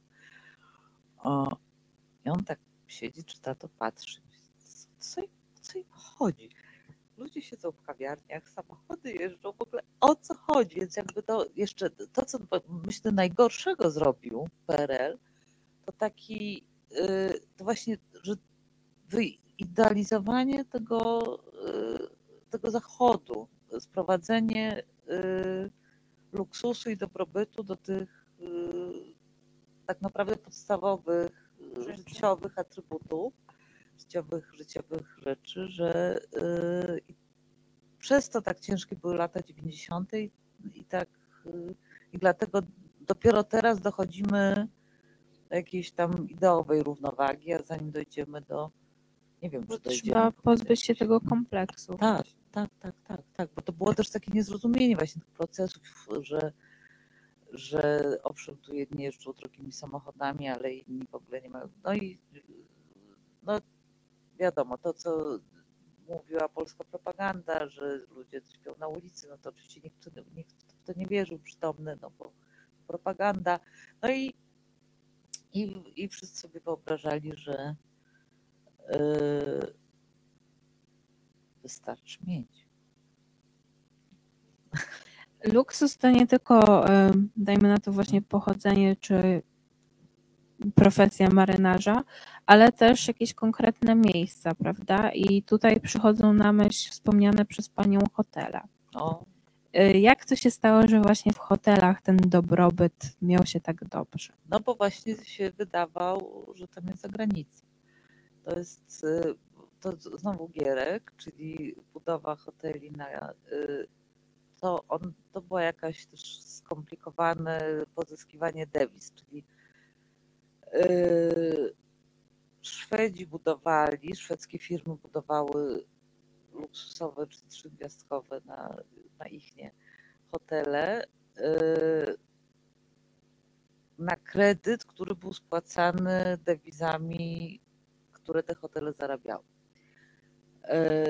O, I on tak siedzi, czyta to, patrzy. Co, co, im- chodzi? Ludzie siedzą w kawiarniach, samochody jeżdżą, w ogóle o co chodzi? Więc jakby to jeszcze, to co myślę najgorszego zrobił PRL, to taki, y, to właśnie, że wyidealizowanie tego, y, tego zachodu, sprowadzenie y, luksusu i dobrobytu do tych y, tak naprawdę podstawowych
Rzeczy.
życiowych atrybutów, życiowych, życiowych rzeczy, że przez to tak ciężkie były lata 90. i, tak i dlatego dopiero teraz dochodzimy do jakiejś tam ideowej równowagi, a zanim dojdziemy do nie wiem, czy dojdziemy.
trzeba pozbyć się tego kompleksu.
tak, tak, tak, tak, tak, bo to było też takie niezrozumienie właśnie tych procesów, że, że owszem, tu jedni jeżdżą drogimi samochodami, ale inni w ogóle nie mają. No i no wiadomo, to co mówiła polska propaganda, że ludzie śpią na ulicy, no to oczywiście nikt, nikt w to nie wierzył przytomny, no bo propaganda. No i, i, i wszyscy sobie wyobrażali, że wystarczy mieć.
Luksus to nie tylko, dajmy na to właśnie pochodzenie czy profesja marynarza, ale też jakieś konkretne miejsca, prawda? I tutaj przychodzą na myśl wspomniane przez panią hotele.
O,
E, Jak to się stało, że właśnie w hotelach ten dobrobyt miał się tak dobrze?
No bo właśnie się wydawał, że tam jest zagranica. To jest y, to znowu Gierek, czyli budowa hoteli na y, to on to była jakaś też skomplikowane pozyskiwanie dewiz, czyli y, Szwedzi budowali, szwedzkie firmy budowały luksusowe czy trzygwiazdkowe na, na ich nie hotele. na kredyt, który był spłacany dewizami, które te hotele zarabiały. E,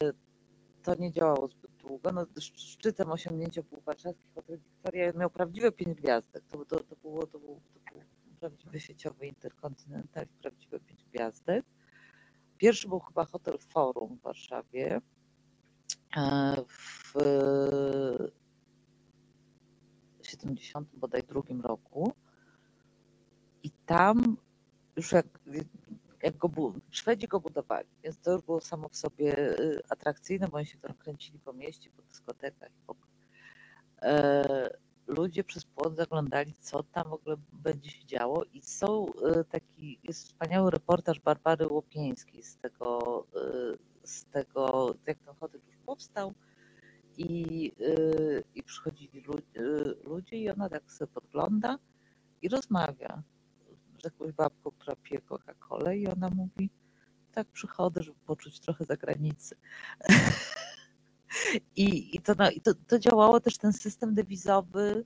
To nie działało zbyt długo. No, sz- szczytem osiągnięcia był warszawski hotel Victoria. Miał prawdziwe pięć gwiazdek. To, to, to, było, to, był, to był prawdziwy sieciowy interkontynental, prawdziwe pięć gwiazdek. Pierwszy był chyba hotel Forum w Warszawie. E, W 70 bodaj drugim roku. I tam już jak, jak go bu- Szwedzi go budowali, więc to już było samo w sobie y, atrakcyjne, bo oni się tam kręcili po mieście, po dyskotekach ogóle. E, ludzie przez płot zaglądali, co tam w ogóle będzie się działo i są y, taki, jest wspaniały reportaż Barbary Łopieńskiej z tego, y, z tego, jak ten hotel już powstał i, i przychodzili lu- y, ludzie i ona tak sobie podgląda i rozmawia jakąś babką, która pije Coca-Colę i ona mówi, tak przychodzę, żeby poczuć trochę zagranicy. I, i, to, na- i to, to działało też ten system dewizowy.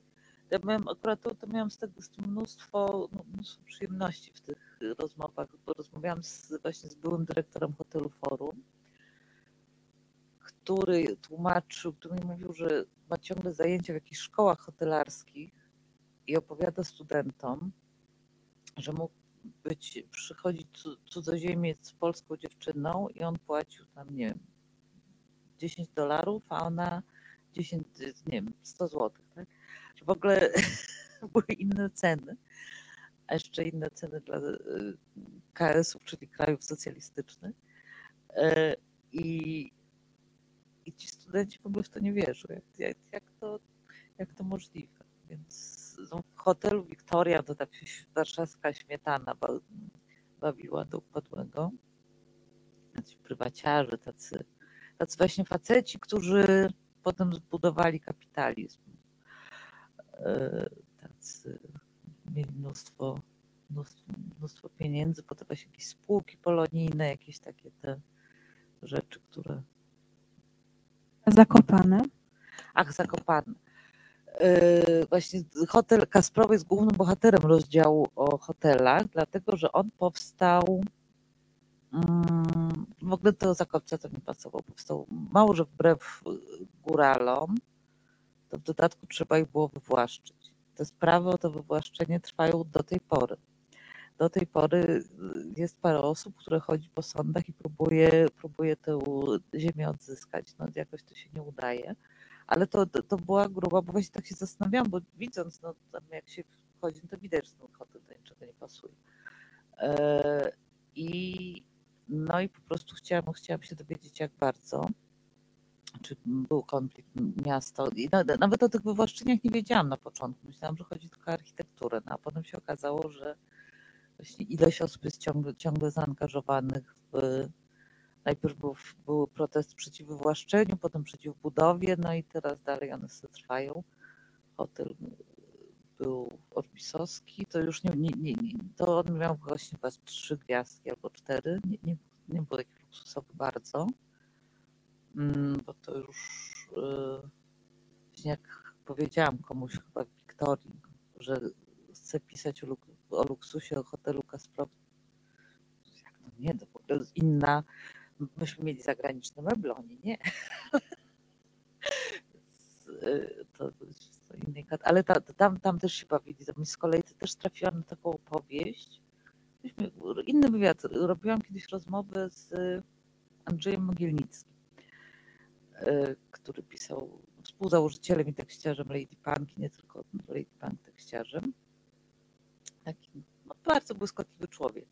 Ja miałem akurat to, to miałam z tego z mnóstwo, no, mnóstwo przyjemności w tych rozmowach, bo rozmawiałam z, właśnie z byłym dyrektorem hotelu Forum, który tłumaczył, który mi mówił, że ma ciągle zajęcia w jakichś szkołach hotelarskich i opowiada studentom, że mu być, przychodzić cu- cudzoziemiec z polską dziewczyną i on płacił tam, nie wiem, 10 dolarów, a ona 10, nie wiem, 100 złotych, tak? Że w ogóle były inne ceny, a jeszcze inne ceny dla y, KS-ów, czyli krajów socjalistycznych. E, I, i ci studenci w ogóle w to nie wierzą. Jak, jak, jak, to, jak to możliwe? Więc w hotelu Wiktoria to tak warszawska śmietana ba- bawiła do upadłego. Tacy prywaciarze, tacy, tacy właśnie faceci, którzy potem zbudowali kapitalizm. E, Tacy mieli mnóstwo, mnóstwo, mnóstwo pieniędzy, potem właśnie jakieś spółki polonijne, jakieś takie te rzeczy, które
Zakopane.
Ach, Zakopane. Yy, Właśnie hotel Kasprowy jest głównym bohaterem rozdziału o hotelach, dlatego że on powstał. mm, W ogóle do Zakopca to nie pasował. Powstał mało, że wbrew y, góralom, to w dodatku trzeba ich było wywłaszczyć. Te sprawy o to wywłaszczenie trwają do tej pory. Do tej pory y, jest parę osób, które chodzi po sądach i próbuje, próbuje tę ziemię odzyskać. No jakoś to się nie udaje ale to, to, to była gruba, bo właśnie tak się zastanawiałam, bo widząc, no tam jak się wchodzi, to widać, że ten hotel do niczego nie pasuje. E, I no i po prostu chciałam, chciałam się dowiedzieć, jak bardzo, czy był konflikt miasta. I na, nawet o tych wywłaszczeniach nie wiedziałam na początku. Myślałam, że chodzi tylko o architekturę, no, a potem się okazało, że właśnie ileś osób jest ciągle, ciągle zaangażowanych w Najpierw był, był protest przeciw wywłaszczeniu, potem przeciw budowie, no i teraz dalej one sobie trwają. Hotel był Orbisowski, to już nie, nie, nie, nie to on miał właśnie z trzy gwiazdki albo cztery, nie, nie, nie był taki luksusowy bardzo, Mm, bo to już właśnie jak powiedziałam komuś chyba w Wiktorii, że chcę pisać o, luk- o luksusie, o hotelu Kasprowy. Jak to nie, to w ogóle inna, myśmy mieli zagraniczne meble, oni nie. Y, to, to innej kat- Ale ta, tam, tam też się bawili. Z kolei też trafiłam na taką opowieść. Myśmy, inny wywiad. Robiłam kiedyś rozmowę z Andrzejem Mogielnickim, y, który pisał współzałożycielem i tekściarzem Lady Punk, nie tylko Lady Punk tekściarzem. Taki no, bardzo błyskotliwy człowiek.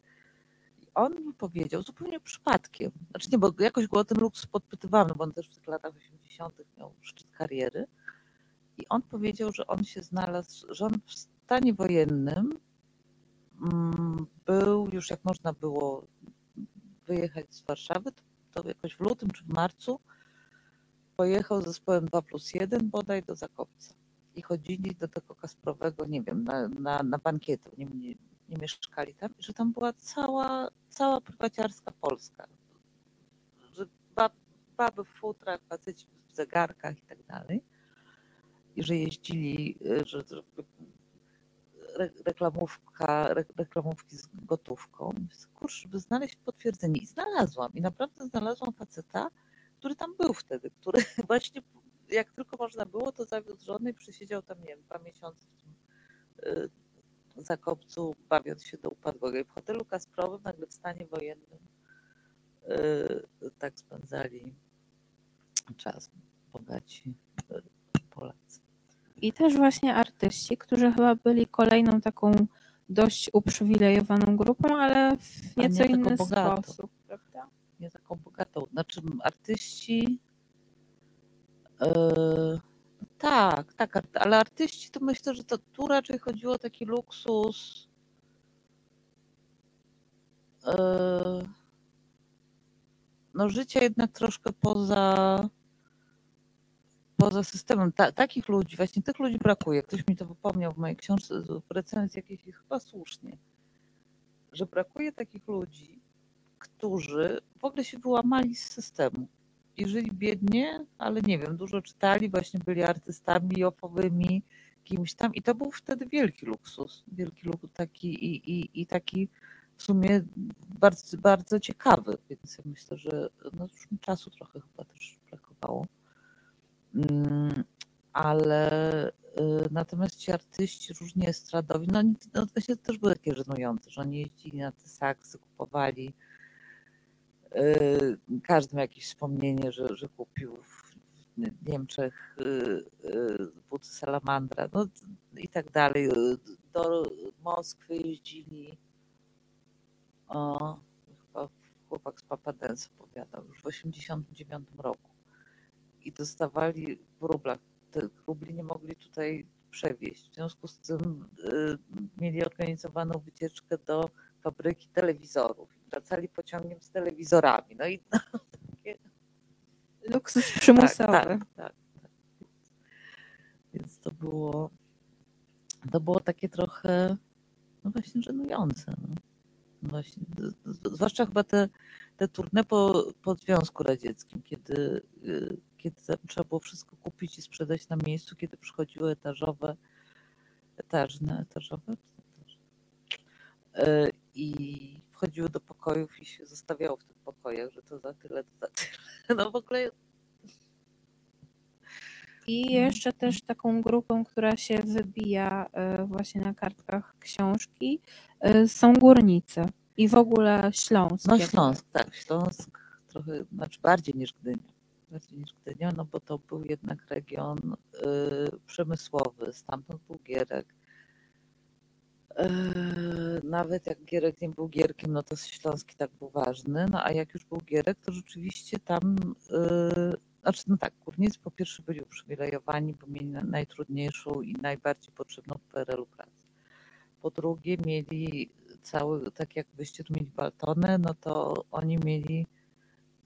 On mi powiedział zupełnie przypadkiem, znaczy nie, bo jakoś go o ten luksus podpytywałam, no bo on też w tych latach 80. miał szczyt kariery. I on powiedział, że on się znalazł, że on w stanie wojennym mm, był już jak można było wyjechać z Warszawy, to, jakoś w lutym czy w marcu pojechał z zespołem 2 plus 1 bodaj do Zakopca. I chodzili do tego Kasprowego, nie wiem, na, na, na nie, nie, nie mieszkali tam, że tam była cała, cała prywaciarska Polska. Że bab, baby w futrach, faceci w zegarkach i tak dalej. I że jeździli, y, że, że re- reklamówka, re- reklamówki z gotówką. Kurczę, żeby znaleźć potwierdzenie. I znalazłam. I naprawdę znalazłam faceta, który tam był wtedy, który właśnie jak tylko można było, to zawiózł żonę i przysiedział tam, nie wiem, dwa miesiące w tym y, Zakopcu, bawiąc się do upadłego. W hotelu Kasprowym nagle w stanie wojennym y, tak spędzali czas bogaci y, Polacy.
I też właśnie artyści, którzy chyba byli kolejną taką dość uprzywilejowaną grupą, ale w
nie
nieco
taką
inny
bogatą.
sposób, prawda?
nie taką bogatą. Znaczy artyści. e, tak, tak, ale artyści to myślę, że to tu raczej chodziło o taki luksus. e, no życie jednak troszkę poza poza systemem. Ta, takich ludzi, właśnie tych ludzi brakuje. Ktoś mi to wypomniał w mojej książce, w recenzji jakiejś chyba słusznie, że brakuje takich ludzi, którzy w ogóle się wyłamali z systemu i żyli biednie, ale nie wiem, dużo czytali, właśnie byli artystami ofowymi, kimś tam i to był wtedy wielki luksus, wielki luksus taki i, i, i taki w sumie bardzo, bardzo ciekawy, więc ja myślę, że no już mi czasu trochę chyba też brakowało. Mm, Ale Natomiast ci artyści różni estradowi, no, no właśnie też było takie żenujące, że oni jeździli na te saksy, kupowali. Y, Każdy ma jakieś wspomnienie, że, że kupił w Niemczech y, y, buty salamandra, no i tak dalej. Do Moskwy jeździli. O, chyba chłopak z Papadens opowiadał już w 89 roku. I dostawali w rublach. Te rubli nie mogli tutaj przewieźć. W związku z tym mieli organizowaną wycieczkę do fabryki telewizorów. Wracali pociągiem z telewizorami. No i
Luksus przymusowy.
tak, tak, tak. Więc to było, to było takie trochę, no właśnie żenujące. No. Właśnie, z- z- zwłaszcza chyba te, te turne po, po Związku Radzieckim, kiedy, y, kiedy trzeba było wszystko kupić i sprzedać na miejscu, kiedy przychodziły etażowe, etażne, etażowe, wchodziły do pokojów i się zostawiało w tych pokojach, że to za tyle, to za tyle. No w ogóle
I jeszcze też taką grupą, która się wybija e, właśnie na kartkach książki, e, są górnicy i w ogóle Śląsk.
No Śląsk, tak, Śląsk trochę, znaczy bardziej niż Gdynia. Bardziej niż Gdynia, no bo to był jednak region y, przemysłowy, stamtąd był Gierek. Y, nawet jak Gierek nie był Gierkiem, no to Śląski tak był ważny, no a jak już był Gierek, to rzeczywiście tam, y, znaczy no tak, górnicy po pierwsze byli uprzywilejowani, bo mieli na- najtrudniejszą i najbardziej potrzebną w PRL-u pracę. Po drugie mieli cały, tak jak byście tu mieli Baltonę, no to oni mieli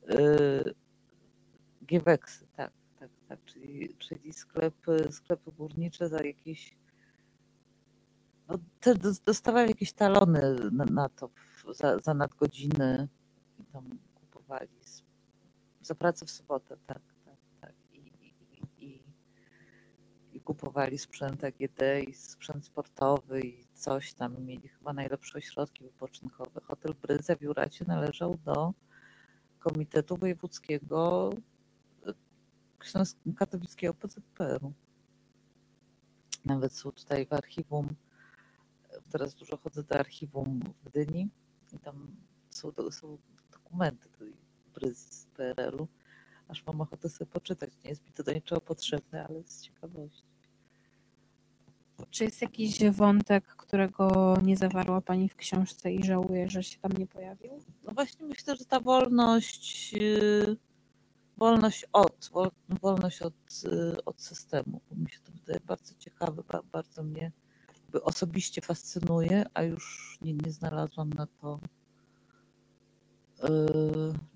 yy, Gieweksy, tak, tak, tak, czyli, czyli sklepy, sklepy górnicze za jakieś no, te dos- dostawali jakieś talony na, na to za, za nadgodziny i tam kupowali za pracę w sobotę, tak, tak, tak. I, i, i, i, i kupowali sprzęt AGD i sprzęt sportowy i coś tam. Mieli chyba najlepsze ośrodki wypoczynkowe. Hotel Bryza w Juracie należał do Komitetu Wojewódzkiego e, Katowickiego PZPR-u. Nawet są tutaj w archiwum, teraz dużo chodzę do archiwum w Gdyni i tam są, są dokumenty z PRL-u. Aż mam ochotę sobie poczytać. Nie jest mi to do niczego potrzebne, ale z ciekawości.
Czy jest jakiś wątek, którego nie zawarła Pani w książce i żałuje, że się tam nie pojawił?
No właśnie myślę, że ta wolność, yy, wolność od, wol- wolność od, yy, od systemu, bo mi się to wydaje bardzo ciekawe, ba- bardzo mnie jakby osobiście fascynuje, a już nie, nie znalazłam na to yy,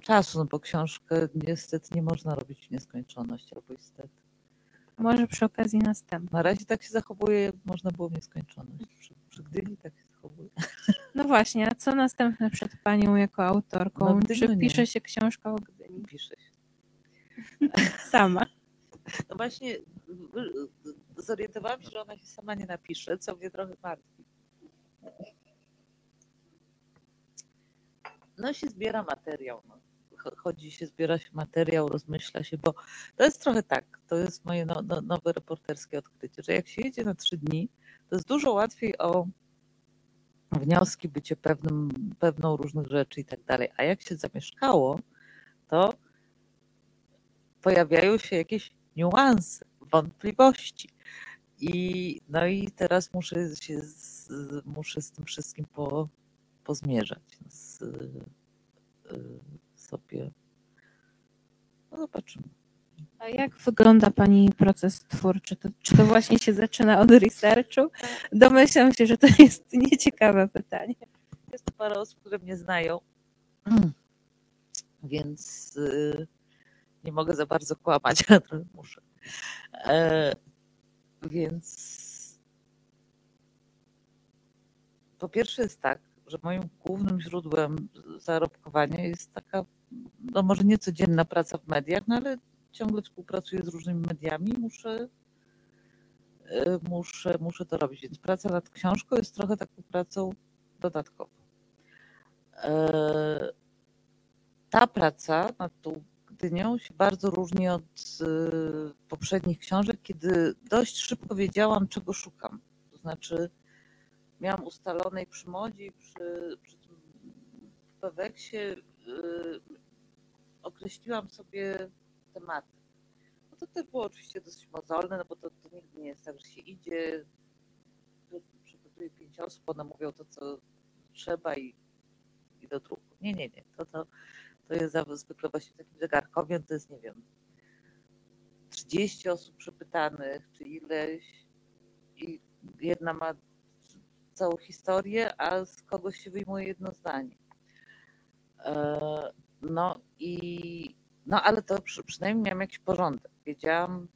czasu, no bo książkę niestety nie można robić w nieskończoność, albo niestety.
Może przy okazji następnej.
Na razie tak się zachowuje, jak można było w nieskończoność. Przy, przy Gdyni tak się zachowuje.
No właśnie, a co następne przed Panią jako autorką?
No,
Czy
nie.
pisze się książka o Gdyni?
Pisze się.
Sama.
No właśnie zorientowałam się, że ona się sama nie napisze, co mnie trochę martwi. No się zbiera materiał. No. Cho- Chodzi się, zbiera się materiał, rozmyśla się, bo to jest trochę tak, to jest moje no, no, nowe reporterskie odkrycie, że jak się jedzie na trzy dni, to jest dużo łatwiej o wnioski, bycie pewnym, pewną różnych rzeczy i tak dalej. A jak się zamieszkało, to pojawiają się jakieś niuanse, wątpliwości. I, no i teraz muszę się z, muszę z tym wszystkim po, pozmierzać. Z, y, sobie. No zobaczymy.
A jak wygląda Pani proces twórczy? To, czy to właśnie się zaczyna od researchu? Domyślam się, że to jest nieciekawe pytanie.
Jest to parę osób, które mnie znają, więc y, nie mogę za bardzo kłamać, ale muszę. E, więc po pierwsze jest tak, że moim głównym źródłem zarobkowania jest taka, no może nie codzienna praca w mediach, no ale ciągle współpracuję z różnymi mediami i muszę, y, muszę, muszę to robić. Więc praca nad książką jest trochę taką pracą dodatkową. E, Ta praca nad tą Gdynią się bardzo różni od y, poprzednich książek, kiedy dość szybko wiedziałam, czego szukam. To znaczy, miałam ustalonej przy modzie i przy, przy tym Peweksie y, określiłam sobie tematy. No to też było oczywiście dosyć mozolne, no bo to, to nigdy nie jest tak, że się idzie, przygotuje pięć osób, one mówią to, co trzeba i, i do druku. Nie, nie, nie. To, to, to jest zwykle właśnie w takim zegarkowiem, to jest, nie wiem, 30 osób przepytanych, czy ileś i jedna ma całą historię, a z kogoś się wyjmuje jedno zdanie. E, no i no ale to przy, przynajmniej miałam jakiś porządek. Wiedziałam,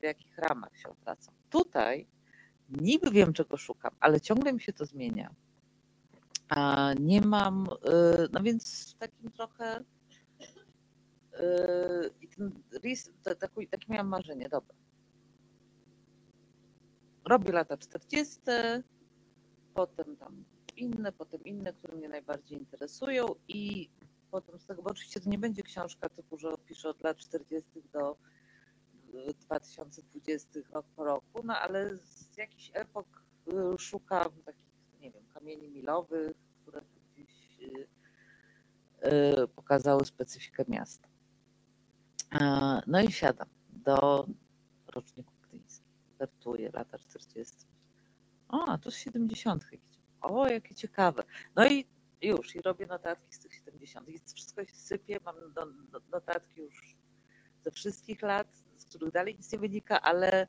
w jakich ramach się obracam. Tutaj niby wiem, czego szukam, ale ciągle mi się to zmienia. A nie mam, y, no więc takim trochę i ten ris, taki, takie miałam marzenie, dobra. Robię lata 40, potem tam inne, potem inne, które mnie najbardziej interesują i potem z tego, bo oczywiście to nie będzie książka typu, że opiszę od lat 40. do 2020 rok po roku, no ale z jakichś epok y, szukam takich, nie wiem, kamieni milowych, które gdzieś y, pokazały specyfikę miasta. No i siadam do roczników gdyńskich. Wertuję lata 40. O, to z 70. O, jakie ciekawe. No i już, i robię notatki z tych 70. I wszystko się sypie, mam notatki już ze wszystkich lat, z których dalej nic nie wynika, ale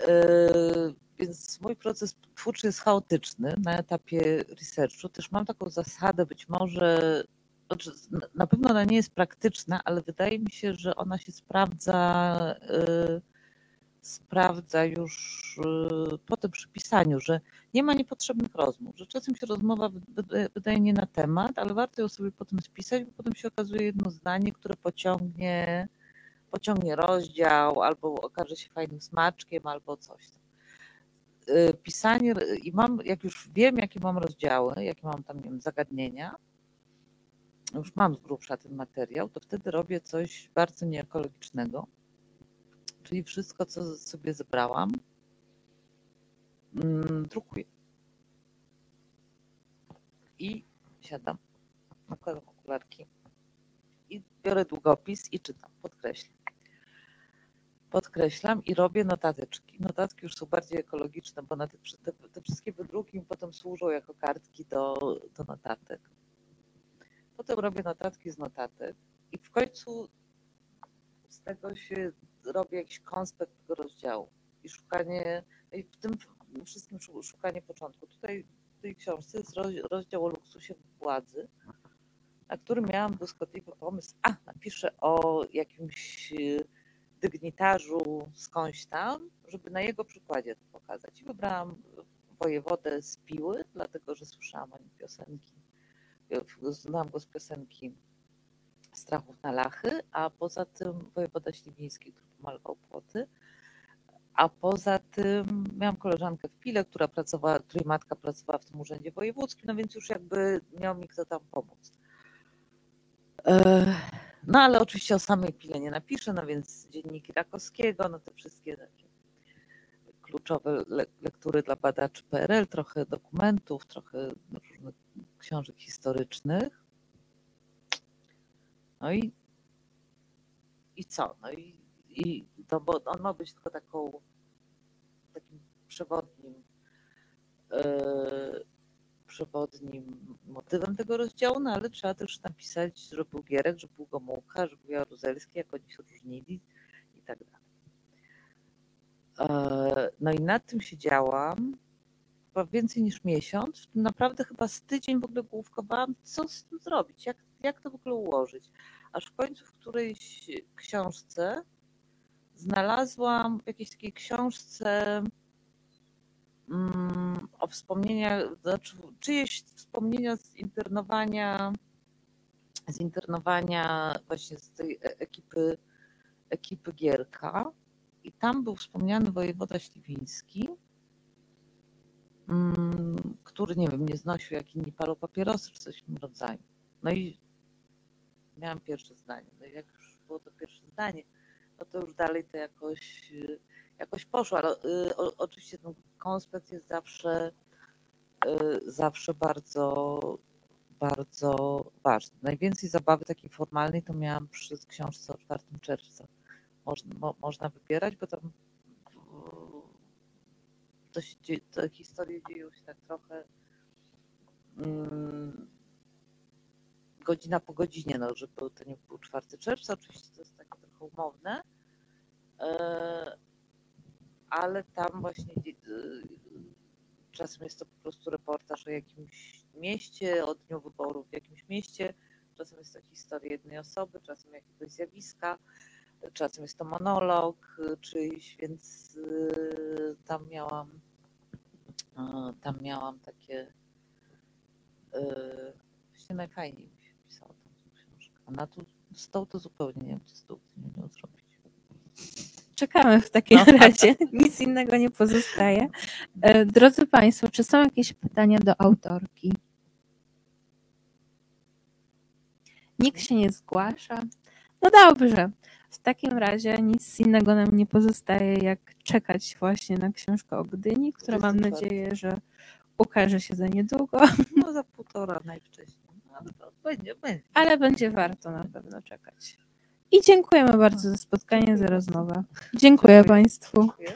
yy, więc mój proces twórczy jest chaotyczny na etapie researchu. Też mam taką zasadę, być może, na pewno ona nie jest praktyczna, ale wydaje mi się, że ona się sprawdza. Yy, sprawdza już y, po tym przypisaniu, że nie ma niepotrzebnych rozmów, że czasem się rozmowa wydaje nie na temat, ale warto ją sobie potem spisać, bo potem się okazuje jedno zdanie, które pociągnie, pociągnie rozdział, albo okaże się fajnym smaczkiem, albo coś. Y, pisanie i mam, jak już wiem, jakie mam rozdziały, jakie mam tam nie wiem, zagadnienia, już mam z grubsza ten materiał, to wtedy robię coś bardzo nieekologicznego czyli wszystko, co sobie zebrałam, mm, drukuję. I siadam, nakładam okularki i biorę długopis i czytam, podkreślam. Podkreślam i robię notateczki. Notatki już są bardziej ekologiczne, bo na te, te, te wszystkie wydruki potem służą jako kartki do, do notatek. Potem robię notatki z notatek i w końcu z tego się robię jakiś konspekt tego rozdziału i szukanie, no i w tym wszystkim szukanie początku. Tutaj w tej książce jest rozdział o luksusie władzy, na którym miałam błyskotliwy pomysł, a napiszę o jakimś y, dygnitarzu skądś tam, żeby na jego przykładzie to pokazać. I wybrałam wojewodę z Piły, dlatego że słyszałam o nim piosenki. Znałam go z piosenki Strachów na Lachy, a poza tym wojewoda śliwiński, który malował płoty. A poza tym miałam koleżankę w Pile, która pracowała, której matka pracowała w tym urzędzie wojewódzkim, no więc już jakby miał mi kto tam pomóc. No ale oczywiście o samej Pile nie napiszę, no więc dzienniki Rakowskiego, no te wszystkie takie kluczowe lektury dla badaczy PRL, trochę dokumentów, trochę różnych książek historycznych. No i, i co? No i i to, bo on ma być tylko taką, takim przewodnim, yy, przewodnim motywem tego rozdziału, no ale trzeba też napisać, że był Gierek, że był Gomułka, że był Jaruzelski, jak oni się różnili i tak dalej. Yy, no i nad tym siedziałam chyba więcej niż miesiąc. Naprawdę chyba z tydzień w ogóle główkowałam, co z tym zrobić, jak, jak to w ogóle ułożyć. Aż w końcu w którejś książce znalazłam w jakiejś takiej książce mm, o wspomnieniach, znaczy czyjeś wspomnienia z internowania, z internowania właśnie z tej e, ekipy, ekipy Gierka. I tam był wspomniany wojewoda śliwiński, który, nie wiem, nie znosił jak inni palą papierosy czy coś w tym rodzaju. No i miałam pierwsze zdanie. No i jak już było to pierwsze zdanie, no to już dalej to jakoś, y, jakoś poszło, ale y, oczywiście ten konspekt jest zawsze, y, zawsze bardzo, bardzo ważny. Najwięcej zabawy takiej formalnej to miałam przy książce o 4 czerwca. Można, mo, można wybierać, bo tam to się, te historie dzieją się tak trochę mm, godzina po godzinie, no, że był, to nie był 4 czerwca, oczywiście to jest takie trochę umowne, e, ale tam właśnie y, czasem jest to po prostu reportaż o jakimś mieście, o dniu wyborów w jakimś mieście, czasem jest to historia jednej osoby, czasem jakiegoś zjawiska, czasem jest to monolog czyjś, więc y, tam miałam y, tam miałam takie y, właśnie najfajniej mi się pisało tą książkę. A na tu stoł to zupełnie nie wiem, co stół nie miał zrobić.
Czekamy w takim
No.
razie. Nic innego nie pozostaje. E, Drodzy Państwo, czy są jakieś pytania do autorki? Nikt się nie zgłasza. No dobrze. W takim razie nic innego nam nie pozostaje, jak czekać właśnie na książkę o Gdyni, która mam
24.
nadzieję, że ukaże się za niedługo,
No za półtora najwcześniej. No, będzie, będzie.
ale będzie warto na pewno czekać. I dziękujemy bardzo za spotkanie, za rozmowę. Dziękuję
Dziękuję.
Państwu.
Dziękuję.